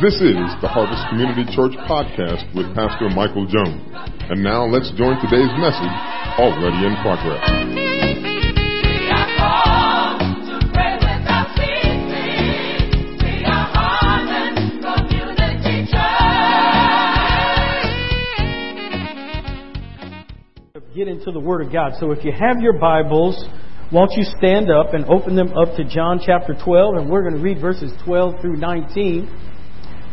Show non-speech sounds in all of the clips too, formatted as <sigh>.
This is the Harvest Community Church podcast with Pastor Michael Jones. And now let's join today's message, already in progress. Into the Word of God. So if you have your Bibles, won't you stand up and open them up to John chapter 12, and we're going to read verses 12 through 19.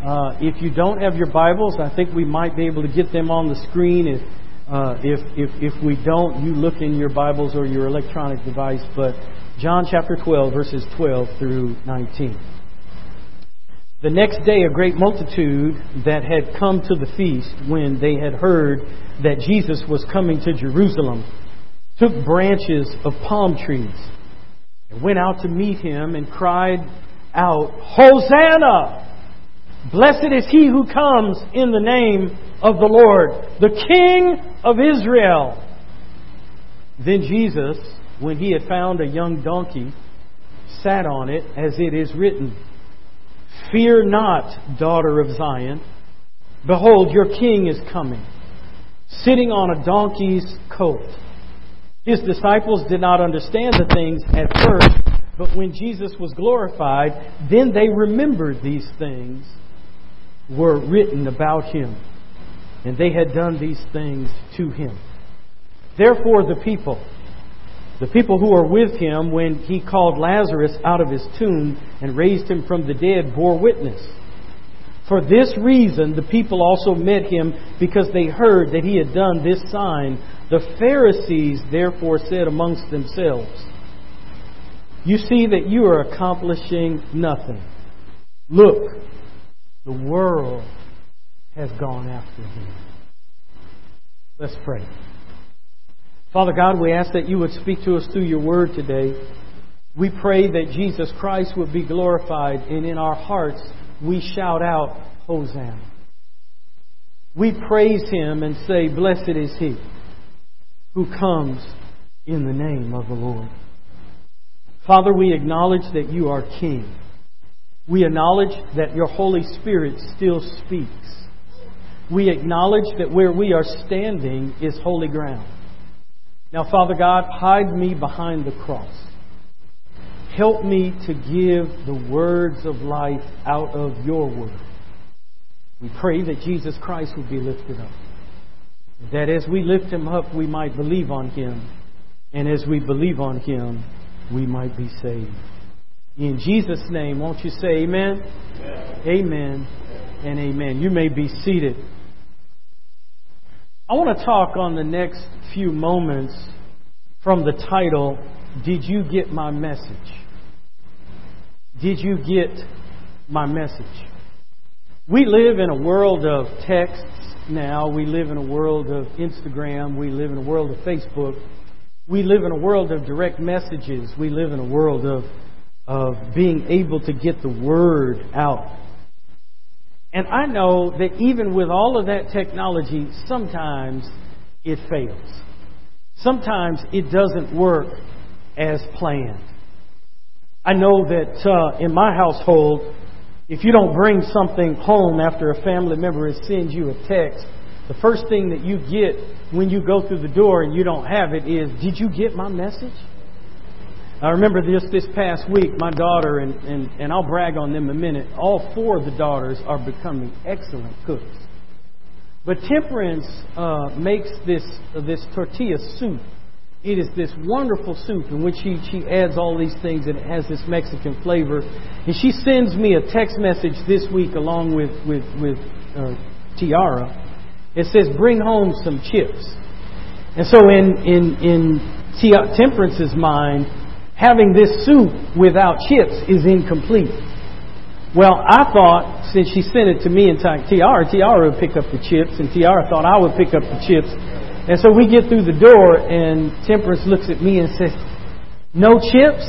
Uh, if you don't have your Bibles, I think we might be able to get them on the screen. If, uh, if, if, if we don't, you look in your Bibles or your electronic device. But John chapter 12, verses 12 through 19. The next day, a great multitude that had come to the feast when they had heard that Jesus was coming to Jerusalem took branches of palm trees and went out to meet him and cried out, Hosanna! Blessed is he who comes in the name of the Lord, the King of Israel. Then Jesus, when he had found a young donkey, sat on it, as it is written, Fear not, daughter of Zion. Behold, your king is coming, sitting on a donkey's colt. His disciples did not understand the things at first, but when Jesus was glorified, then they remembered these things were written about him, and they had done these things to him. Therefore, the people, the people who were with him when he called Lazarus out of his tomb and raised him from the dead, bore witness. For this reason, the people also met him because they heard that he had done this sign. The Pharisees therefore said amongst themselves, You see that you are accomplishing nothing. Look, the world has gone after him. Let's pray. Father God, we ask that you would speak to us through your word today. We pray that Jesus Christ would be glorified, and in our hearts we shout out, Hosanna. We praise him and say, Blessed is he who comes in the name of the Lord. Father, we acknowledge that you are King. We acknowledge that your Holy Spirit still speaks. We acknowledge that where we are standing is holy ground. Now, Father God, hide me behind the cross. Help me to give the words of life out of your word. We pray that Jesus Christ will be lifted up. That as we lift him up, we might believe on him. And as we believe on him, we might be saved. In Jesus' name, won't you say amen? Amen, amen and amen. You may be seated. I want to talk on the next few moments from the title, Did You Get My Message? Did you get my message? We live in a world of texts now. We live in a world of Instagram. We live in a world of Facebook. We live in a world of direct messages. We live in a world of, of being able to get the word out. And I know that even with all of that technology, sometimes it fails. Sometimes it doesn't work as planned. I know that uh, in my household, if you don't bring something home after a family member sends you a text, the first thing that you get when you go through the door and you don't have it is, Did you get my message? I remember this this past week, my daughter, and, and, and I'll brag on them a minute, all four of the daughters are becoming excellent cooks. But Temperance uh, makes this, uh, this tortilla soup. It is this wonderful soup in which she, she adds all these things and it has this Mexican flavor. And she sends me a text message this week along with, with, with uh, Tiara. It says, bring home some chips. And so in, in, in Temperance's mind, having this soup without chips is incomplete. Well, I thought since she sent it to me and Tiara, Tiara would pick up the chips, and Tiara thought I would pick up the chips. And so we get through the door, and Temperance looks at me and says, No chips?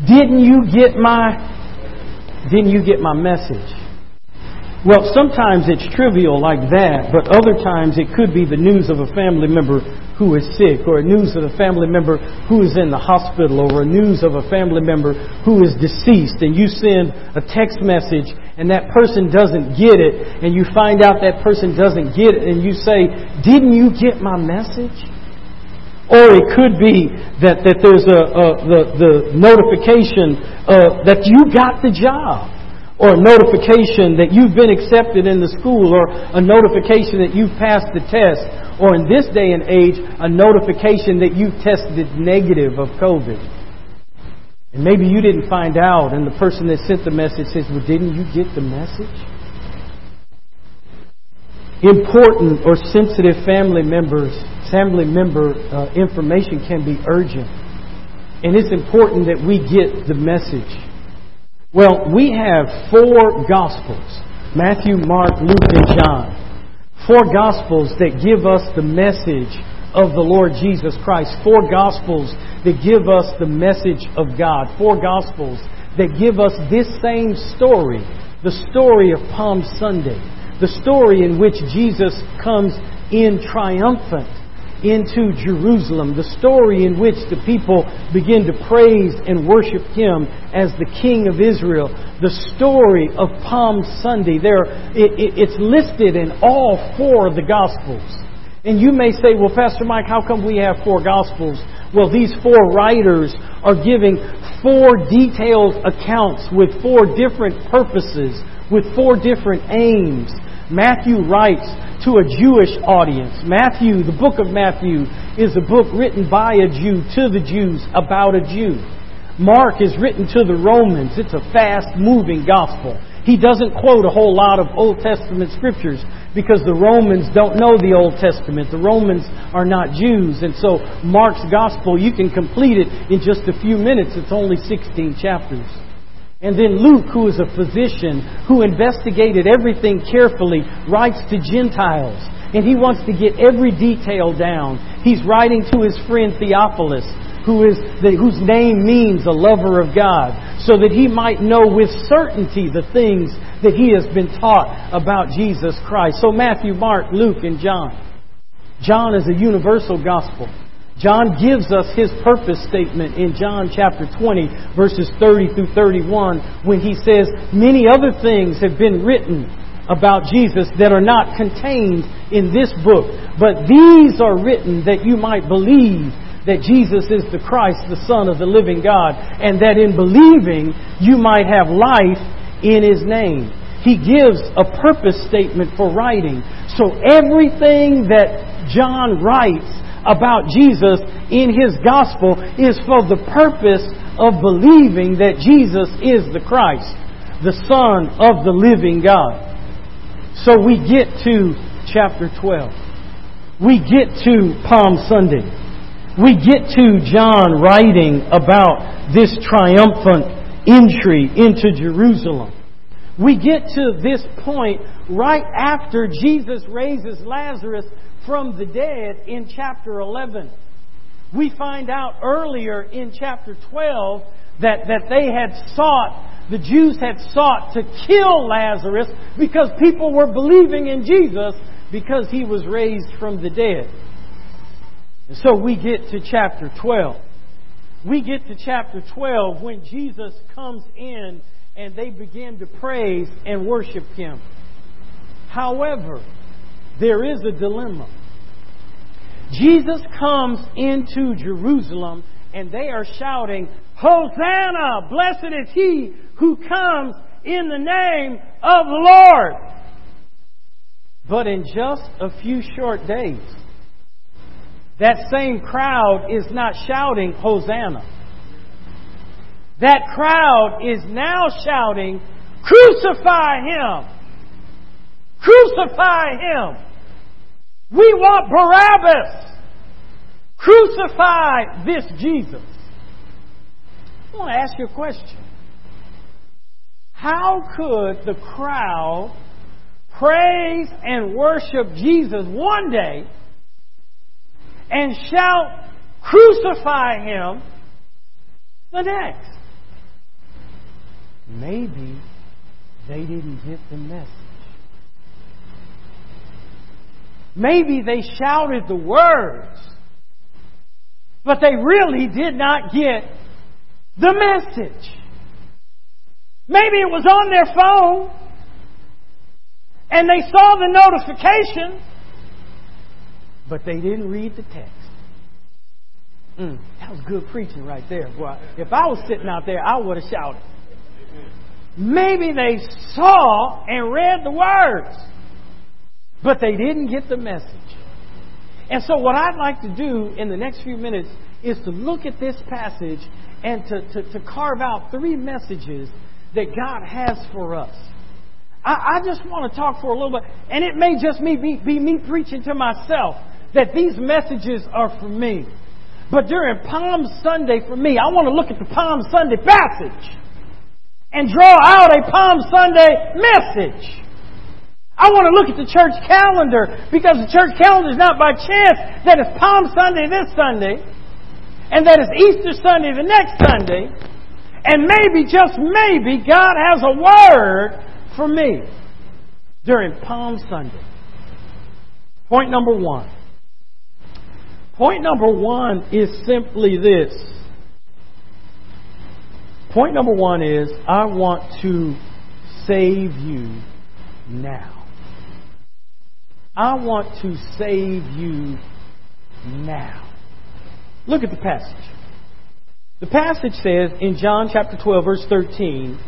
Didn't you get my. Didn't you get my message? Well, sometimes it's trivial like that, but other times it could be the news of a family member who is sick, or news of a family member who is in the hospital, or news of a family member who is deceased, and you send a text message and that person doesn't get it, and you find out that person doesn't get it, and you say, Didn't you get my message? Or it could be that, that there's a, a the, the notification uh, that you got the job or a notification that you've been accepted in the school, or a notification that you've passed the test, or in this day and age, a notification that you've tested negative of COVID. And maybe you didn't find out, and the person that sent the message says, Well, didn't you get the message? Important or sensitive family members, family member uh, information can be urgent. And it's important that we get the message. Well, we have four Gospels Matthew, Mark, Luke, and John. Four Gospels that give us the message of the Lord Jesus Christ. Four Gospels that give us the message of God. Four Gospels that give us this same story the story of Palm Sunday. The story in which Jesus comes in triumphant into Jerusalem, the story in which the people begin to praise and worship Him as the King of Israel, the story of Palm Sunday. There, it, it, it's listed in all four of the Gospels. And you may say, well, Pastor Mike, how come we have four Gospels? Well, these four writers are giving four detailed accounts with four different purposes, with four different aims. Matthew writes to a Jewish audience. Matthew, the book of Matthew, is a book written by a Jew to the Jews about a Jew. Mark is written to the Romans. It's a fast moving gospel. He doesn't quote a whole lot of Old Testament scriptures because the Romans don't know the Old Testament. The Romans are not Jews. And so Mark's gospel, you can complete it in just a few minutes. It's only 16 chapters. And then Luke, who is a physician, who investigated everything carefully, writes to Gentiles. And he wants to get every detail down. He's writing to his friend Theophilus, who is the, whose name means a lover of God, so that he might know with certainty the things that he has been taught about Jesus Christ. So Matthew, Mark, Luke, and John. John is a universal gospel. John gives us his purpose statement in John chapter 20, verses 30 through 31, when he says, Many other things have been written about Jesus that are not contained in this book, but these are written that you might believe that Jesus is the Christ, the Son of the living God, and that in believing you might have life in his name. He gives a purpose statement for writing. So everything that John writes about Jesus in his gospel is for the purpose of believing that Jesus is the Christ, the Son of the living God. So we get to chapter 12. We get to Palm Sunday. We get to John writing about this triumphant entry into Jerusalem. We get to this point right after Jesus raises Lazarus from the dead in chapter 11. We find out earlier in chapter 12 that, that they had sought, the Jews had sought to kill Lazarus because people were believing in Jesus because he was raised from the dead. And so we get to chapter 12. We get to chapter 12 when Jesus comes in and they begin to praise and worship him. However, there is a dilemma. Jesus comes into Jerusalem and they are shouting, Hosanna! Blessed is he who comes in the name of the Lord. But in just a few short days, that same crowd is not shouting, Hosanna. That crowd is now shouting, Crucify him! Crucify him! We want Barabbas! Crucify this Jesus. I want to ask you a question. How could the crowd praise and worship Jesus one day and shout, Crucify him the next? maybe they didn't get the message. Maybe they shouted the words, but they really did not get the message. Maybe it was on their phone and they saw the notification, but they didn't read the text. Mm, that was good preaching right there. Boy, if I was sitting out there, I would have shouted. Maybe they saw and read the words, but they didn't get the message. And so, what I'd like to do in the next few minutes is to look at this passage and to, to, to carve out three messages that God has for us. I, I, just want to talk for a little bit, and it may just me be, be me preaching to myself that these messages are for me. But during Palm Sunday for me, I want to look at the Palm Sunday passage and draw out a Palm Sunday message. I want to look at the church calendar because the church calendar is not by chance that it's Palm Sunday this Sunday and that it's Easter Sunday the next Sunday. And maybe, just maybe, God has a word for me during Palm Sunday. Point number one. Point number one is simply this. Point number one is I want to save you now. I want to save you now. Look at the passage. The passage says in John chapter 12, verse 13,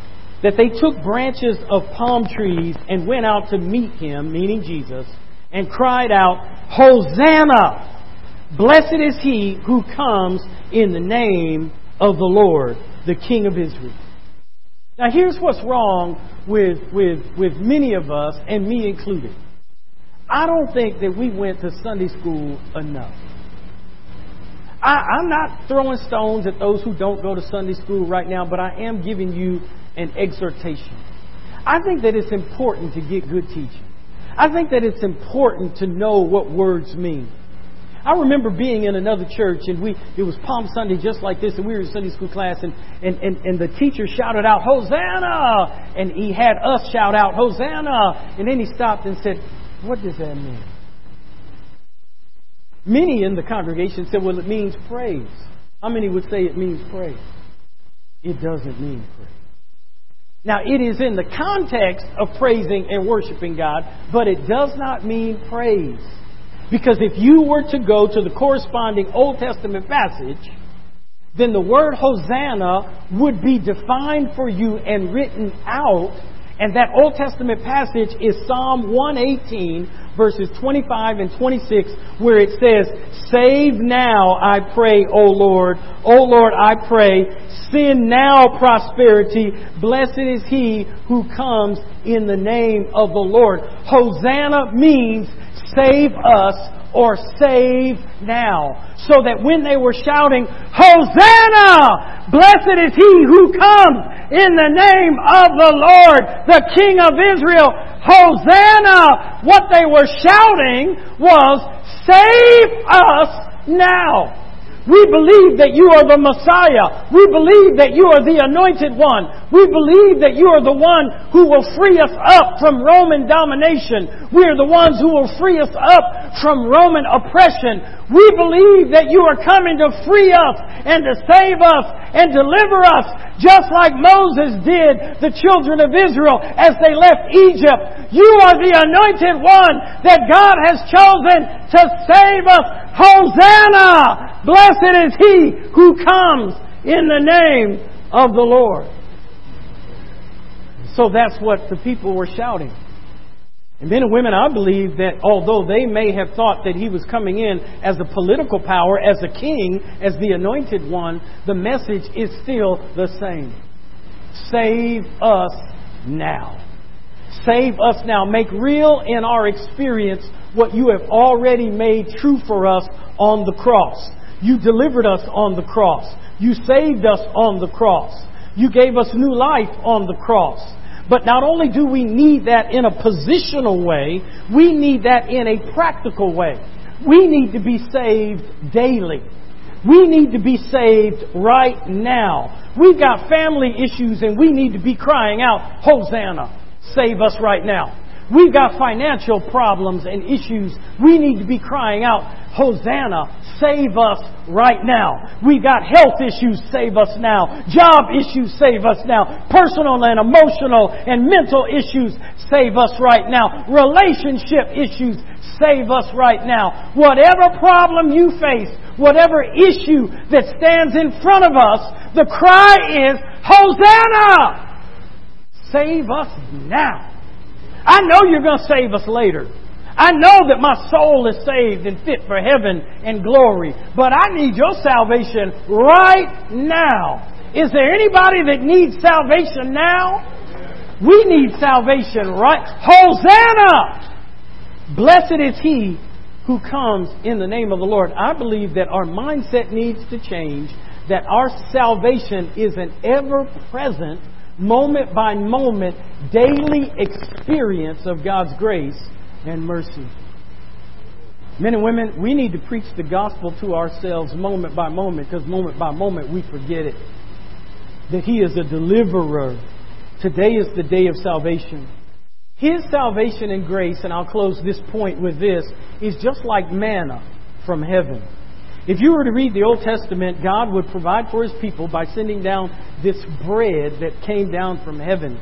that they took branches of palm trees and went out to meet him, meaning Jesus, and cried out, Hosanna! Blessed is he who comes in the name of the Lord, the King of Israel. Now here's what's wrong with, with, with many of us, and me included. I don't think that we went to Sunday school enough. I, am not throwing stones at those who don't go to Sunday school right now, but I am giving you an exhortation. I think that it's important to get good teaching. I think that it's important to know what words mean. I remember being in another church and we it was Palm Sunday just like this and we were in Sunday school class and, and, and, and the teacher shouted out, Hosanna! And he had us shout out, Hosanna! And then he stopped and said, What does that mean? Many in the congregation said, Well, it means praise. How many would say it means praise? It doesn't mean praise. Now, it is in the context of praising and worshiping God, but it does not mean praise. Because if you were to go to the corresponding Old Testament passage, then the word Hosanna would be defined for you and written out. And that Old Testament passage is Psalm 118, verses 25 and 26, where it says, Save now, I pray, O Lord. O Lord, I pray, send now prosperity. Blessed is he who comes in the name of the Lord. Hosanna means save us or save now. So that when they were shouting, Hosanna! Blessed is he who comes in the name of the Lord, the King of Israel. Hosanna! What they were shouting was, Save us now! We believe that you are the Messiah. We believe that you are the anointed one. We believe that you are the one who will free us up from Roman domination. We are the ones who will free us up from Roman oppression. We believe that you are coming to free us and to save us and deliver us just like Moses did the children of Israel as they left Egypt. You are the anointed one that God has chosen to save us. Hosanna! Blessed is he who comes in the name of the Lord. So that's what the people were shouting. And men and women, I believe that although they may have thought that he was coming in as a political power, as a king, as the anointed one, the message is still the same. Save us now. Save us now. Make real in our experience what you have already made true for us on the cross. You delivered us on the cross. You saved us on the cross. You gave us new life on the cross. But not only do we need that in a positional way, we need that in a practical way. We need to be saved daily. We need to be saved right now. We've got family issues and we need to be crying out, Hosanna, save us right now. We've got financial problems and issues. We need to be crying out, Hosanna, save us right now. We've got health issues, save us now. Job issues, save us now. Personal and emotional and mental issues, save us right now. Relationship issues, save us right now. Whatever problem you face, whatever issue that stands in front of us, the cry is, Hosanna! Save us now. I know you're going to save us later. I know that my soul is saved and fit for heaven and glory, but I need your salvation right now. Is there anybody that needs salvation now? We need salvation right. Hosanna! Blessed is he who comes in the name of the Lord. I believe that our mindset needs to change, that our salvation is an ever present, moment by moment, daily experience of God's grace and mercy. Men and women, we need to preach the gospel to ourselves moment by moment because moment by moment we forget it. That He is a deliverer. Today is the day of salvation. His salvation and grace, and I'll close this point with this, is just like manna from heaven. If you were to read the Old Testament, God would provide for His people by sending down this bread that came down from heaven.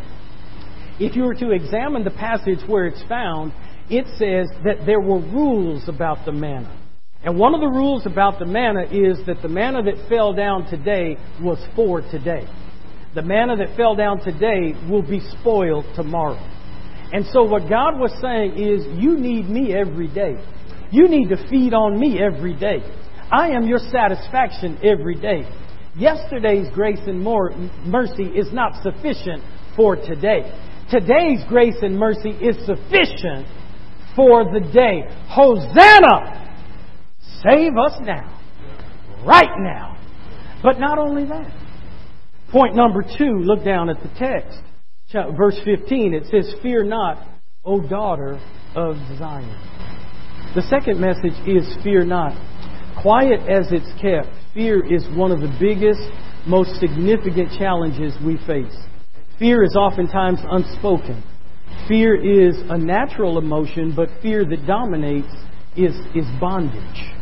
If you were to examine the passage where it's found, it says that there were rules about the manna. And one of the rules about the manna is that the manna that fell down today was for today. The manna that fell down today will be spoiled tomorrow. And so what God was saying is, you need me every day. You need to feed on me every day. I am your satisfaction every day. Yesterday's grace and more mercy is not sufficient for today. Today's grace and mercy is sufficient for the day. Hosanna! Save us now. Right now. But not only that. Point number two, look down at the text. Verse 15, it says, Fear not, O daughter of Zion. The second message is fear not. Quiet as it's kept, fear is one of the biggest, most significant challenges we face. Fear is oftentimes unspoken. Fear is a natural emotion, but fear that dominates is, is bondage.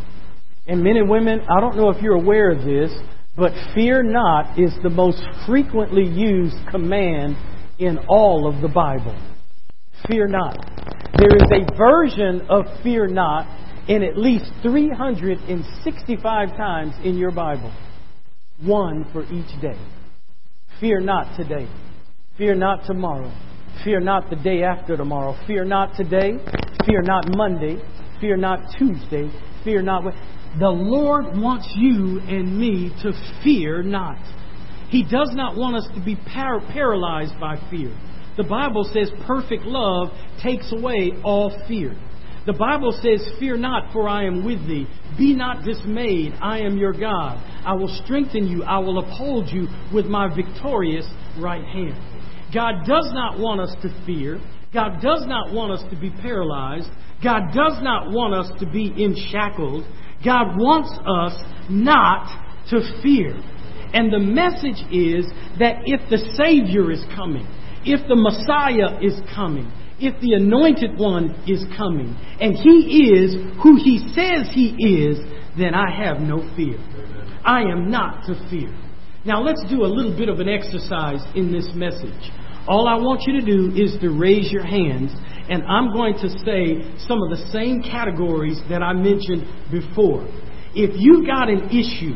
And men and women, I don't know if you're aware of this, but fear not is the most frequently used command in all of the Bible. Fear not. There is a version of fear not in at least 365 times in your Bible. One for each day. Fear not today. Fear not tomorrow. Fear not the day after tomorrow. Fear not today. Fear not Monday. Fear not Tuesday. Fear not. The Lord wants you and me to fear not. He does not want us to be par- paralyzed by fear. The Bible says perfect love takes away all fear. The Bible says, Fear not, for I am with thee. Be not dismayed, I am your God. I will strengthen you, I will uphold you with my victorious right hand. God does not want us to fear. God does not want us to be paralyzed. God does not want us to be in shackles. God wants us not to fear. And the message is that if the Savior is coming, if the Messiah is coming, if the Anointed One is coming, and He is who He says He is, then I have no fear. I am not to fear. Now let's do a little bit of an exercise in this message. All I want you to do is to raise your hands, and I'm going to say some of the same categories that I mentioned before. If you've got an issue,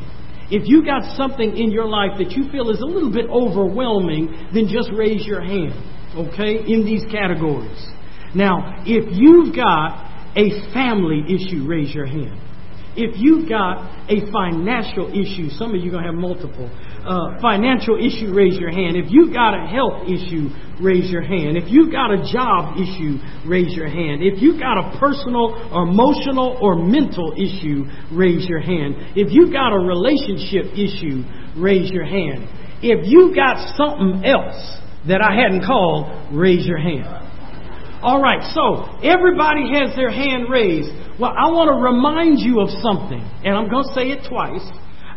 if you got something in your life that you feel is a little bit overwhelming, then just raise your hand, okay, in these categories. Now, if you've got a family issue, raise your hand. If you've got a financial issue, some of you are going to have multiple. Uh, financial issue, raise your hand. If you've got a health issue, raise your hand. If you've got a job issue, raise your hand. If you've got a personal or emotional or mental issue, raise your hand. If you've got a relationship issue, raise your hand. If you've got something else that I hadn't called, raise your hand. All right, so everybody has their hand raised. Well, I want to remind you of something, and I'm going to say it twice.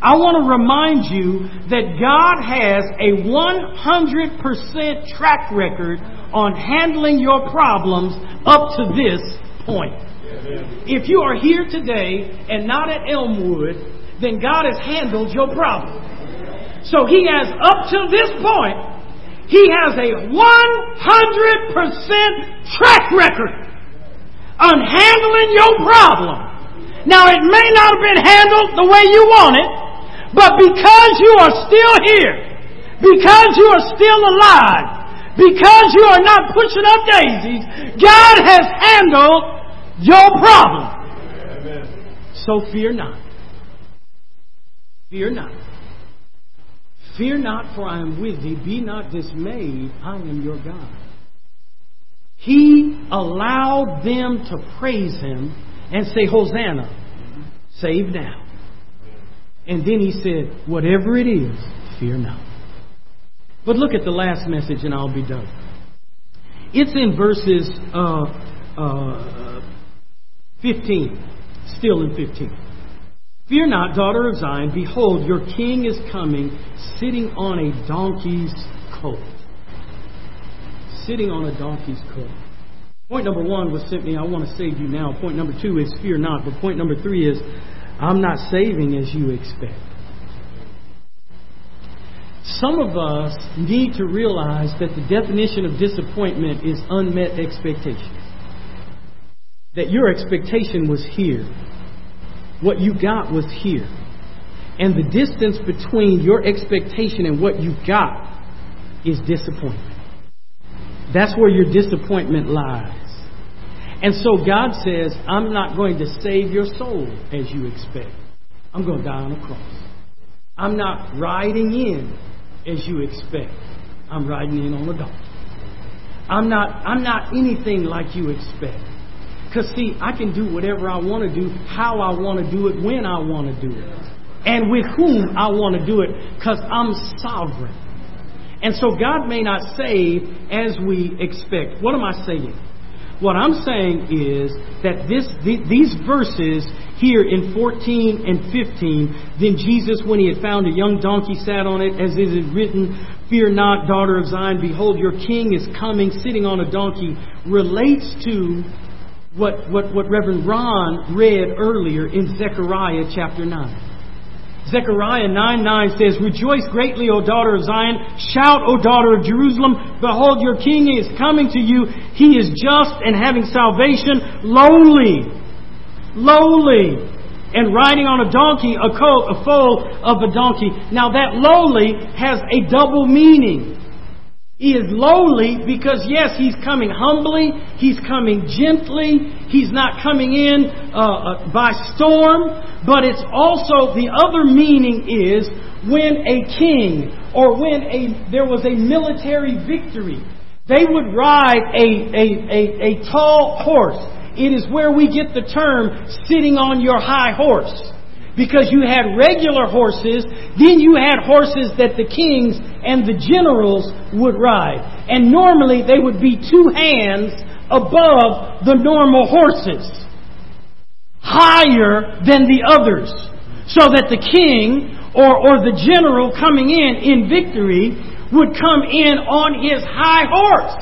I want to remind you that God has a 100% track record on handling your problems up to this point. If you are here today and not at Elmwood, then God has handled your problem. So He has, up to this point, He has a 100% track record on handling your problem. Now, it may not have been handled the way you want it, but because you are still here, because you are still alive, because you are not pushing up daisies, God has handled your problem. So fear not. Fear not. Fear not, for I am with thee. Be not dismayed. I am your God. He allowed them to praise him and say, Hosanna, save now. And then he said, Whatever it is, fear not. But look at the last message and I'll be done. It's in verses uh, uh, 15, still in 15. Fear not, daughter of Zion, behold, your king is coming, sitting on a donkey's colt. Sitting on a donkey's colt. Point number one was simply, I want to save you now. Point number two is, fear not. But point number three is, I'm not saving as you expect. Some of us need to realize that the definition of disappointment is unmet expectations. That your expectation was here. What you got was here. And the distance between your expectation and what you got is disappointment. That's where your disappointment lies. And so God says, I'm not going to save your soul as you expect. I'm going to die on a cross. I'm not riding in as you expect. I'm riding in on a donkey. I'm not, I'm not anything like you expect. Because, see, I can do whatever I want to do, how I want to do it, when I want to do it, and with whom I want to do it, because I'm sovereign. And so God may not save as we expect. What am I saying? What I'm saying is that this, these verses here in 14 and 15, then Jesus, when he had found a young donkey, sat on it, as it is written, Fear not, daughter of Zion, behold, your king is coming, sitting on a donkey, relates to what, what, what Reverend Ron read earlier in Zechariah chapter 9. Zechariah 9 9 says, Rejoice greatly, O daughter of Zion. Shout, O daughter of Jerusalem. Behold, your king is coming to you. He is just and having salvation, lowly, lowly, and riding on a donkey, a coat, a foal of a donkey. Now that lowly has a double meaning. He is lowly because, yes, he's coming humbly, he's coming gently, he's not coming in uh, uh, by storm, but it's also the other meaning is when a king or when a, there was a military victory, they would ride a, a, a, a tall horse. It is where we get the term sitting on your high horse because you had regular horses, then you had horses that the kings and the generals would ride. And normally they would be two hands above the normal horses, higher than the others, so that the king or, or the general coming in in victory would come in on his high horse.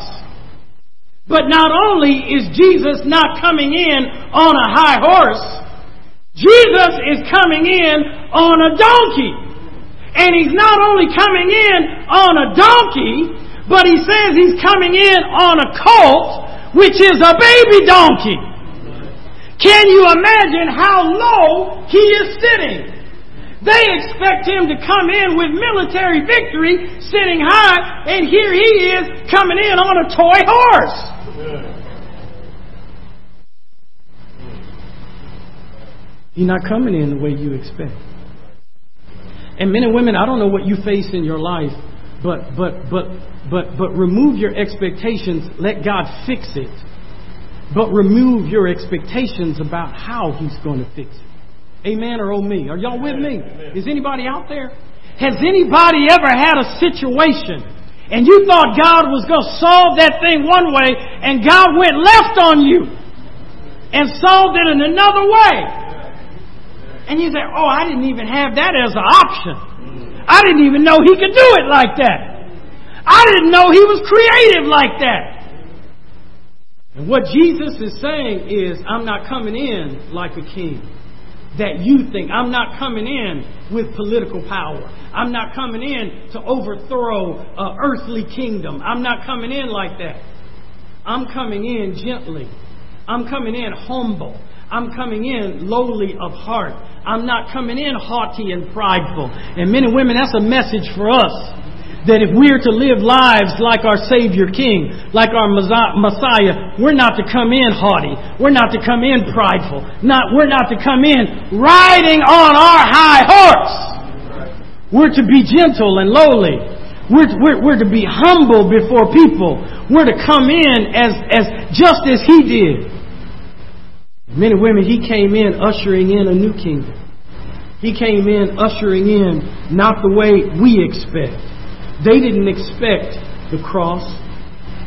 But not only is Jesus not coming in on a high horse, Jesus is coming in on a donkey. And he's not only coming in on a donkey, but he says he's coming in on a colt, which is a baby donkey. Can you imagine how low he is sitting? They expect him to come in with military victory, sitting high, and here he is coming in on a toy horse. He's not coming in the way you expect. And men and women, I don't know what you face in your life, but but but but but remove your expectations, let God fix it. But remove your expectations about how he's going to fix it. Amen or oh me? Are y'all with me? Is anybody out there? Has anybody ever had a situation and you thought God was going to solve that thing one way and God went left on you and solved it in another way? And you say, oh, I didn't even have that as an option. I didn't even know he could do it like that. I didn't know he was creative like that. And what Jesus is saying is, I'm not coming in like a king that you think. I'm not coming in with political power. I'm not coming in to overthrow an earthly kingdom. I'm not coming in like that. I'm coming in gently. I'm coming in humble. I'm coming in lowly of heart. I'm not coming in haughty and prideful. And men and women, that's a message for us. That if we're to live lives like our Savior King, like our Messiah, we're not to come in haughty. We're not to come in prideful. Not, we're not to come in riding on our high horse. We're to be gentle and lowly. We're, we're, we're to be humble before people. We're to come in as, as just as He did. Men and women, he came in ushering in a new kingdom. He came in ushering in not the way we expect. They didn't expect the cross.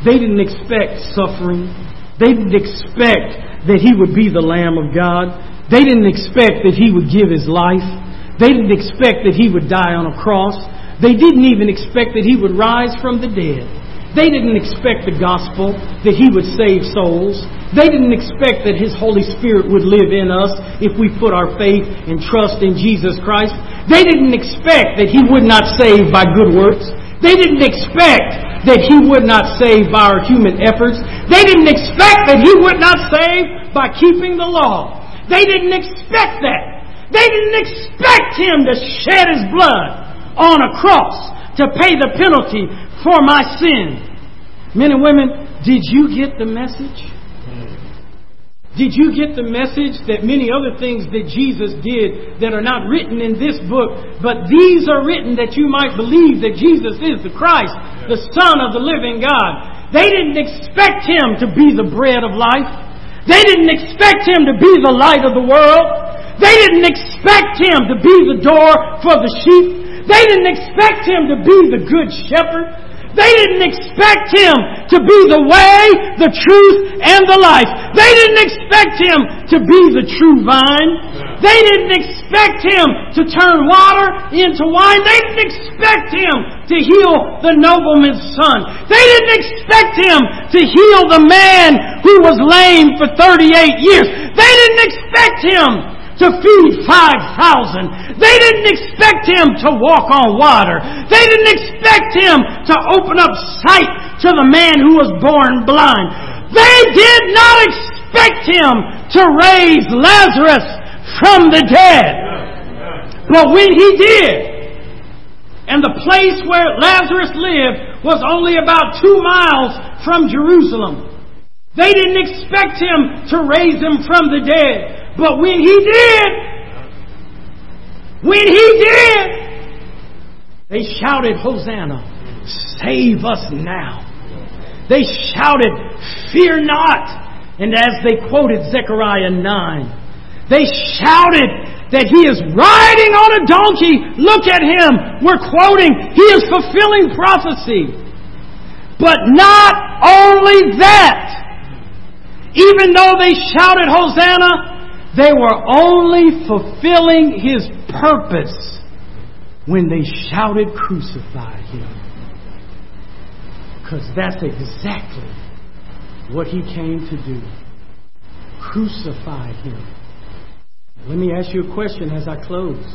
They didn't expect suffering. They didn't expect that he would be the Lamb of God. They didn't expect that he would give his life. They didn't expect that he would die on a cross. They didn't even expect that he would rise from the dead. They didn't expect the gospel, that He would save souls. They didn't expect that His Holy Spirit would live in us if we put our faith and trust in Jesus Christ. They didn't expect that He would not save by good works. They didn't expect that He would not save by our human efforts. They didn't expect that He would not save by keeping the law. They didn't expect that. They didn't expect Him to shed His blood on a cross to pay the penalty for my sin. Men and women, did you get the message? Did you get the message that many other things that Jesus did that are not written in this book, but these are written that you might believe that Jesus is the Christ, the Son of the living God? They didn't expect Him to be the bread of life. They didn't expect Him to be the light of the world. They didn't expect Him to be the door for the sheep. They didn't expect Him to be the good shepherd. They didn't expect him to be the way, the truth, and the life. They didn't expect him to be the true vine. They didn't expect him to turn water into wine. They didn't expect him to heal the nobleman's son. They didn't expect him to heal the man who was lame for 38 years. They didn't expect him to feed 5,000. They didn't expect him to walk on water. They didn't expect him to open up sight to the man who was born blind. They did not expect him to raise Lazarus from the dead. But when he did, and the place where Lazarus lived was only about two miles from Jerusalem, they didn't expect him to raise him from the dead. But when he did, when he did, they shouted, Hosanna, save us now. They shouted, Fear not. And as they quoted Zechariah 9, they shouted that he is riding on a donkey. Look at him. We're quoting, he is fulfilling prophecy. But not only that, even though they shouted Hosanna, they were only fulfilling his purpose when they shouted, Crucify him. Because that's exactly what he came to do. Crucify him. Let me ask you a question as I close.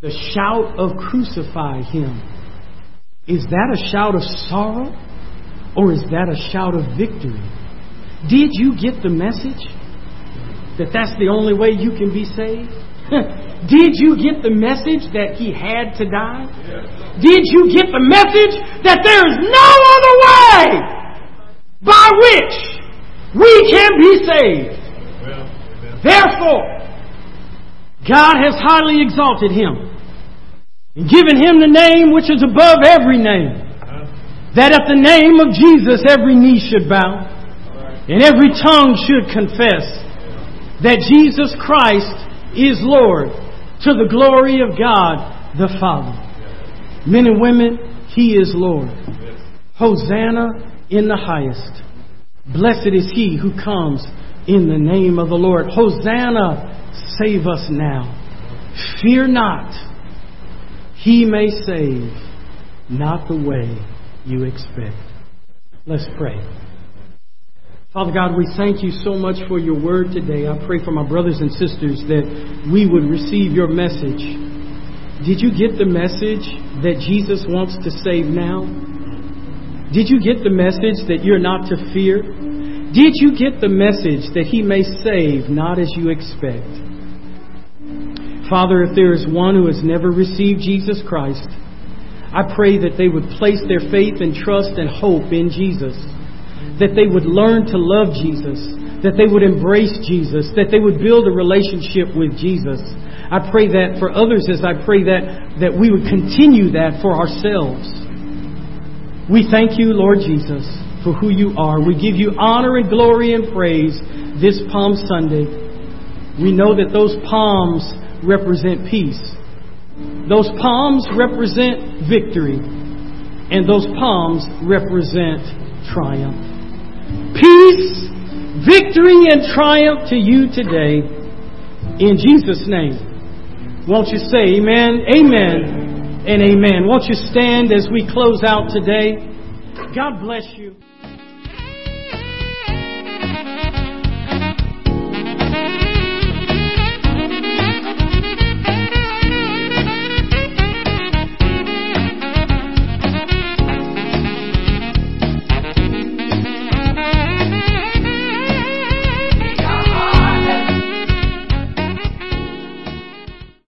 The shout of crucify him, is that a shout of sorrow or is that a shout of victory? Did you get the message? That that's the only way you can be saved? <laughs> Did you get the message that he had to die? Did you get the message that there is no other way by which we can be saved? Therefore, God has highly exalted him and given him the name which is above every name. That at the name of Jesus every knee should bow and every tongue should confess that Jesus Christ is Lord to the glory of God the Father. Men and women, He is Lord. Hosanna in the highest. Blessed is He who comes in the name of the Lord. Hosanna, save us now. Fear not, he may save, not the way you expect. Let's pray. Father God, we thank you so much for your word today. I pray for my brothers and sisters that we would receive your message. Did you get the message that Jesus wants to save now? Did you get the message that you're not to fear? Did you get the message that he may save not as you expect? Father, if there is one who has never received Jesus Christ, I pray that they would place their faith and trust and hope in Jesus, that they would learn to love Jesus, that they would embrace Jesus, that they would build a relationship with Jesus. I pray that for others as I pray that, that we would continue that for ourselves. We thank you, Lord Jesus, for who you are. We give you honor and glory and praise this Palm Sunday. We know that those palms represent peace. Those palms represent victory. And those palms represent triumph. Peace, victory, and triumph to you today. In Jesus' name. Won't you say amen, amen, and amen. Won't you stand as we close out today? God bless you.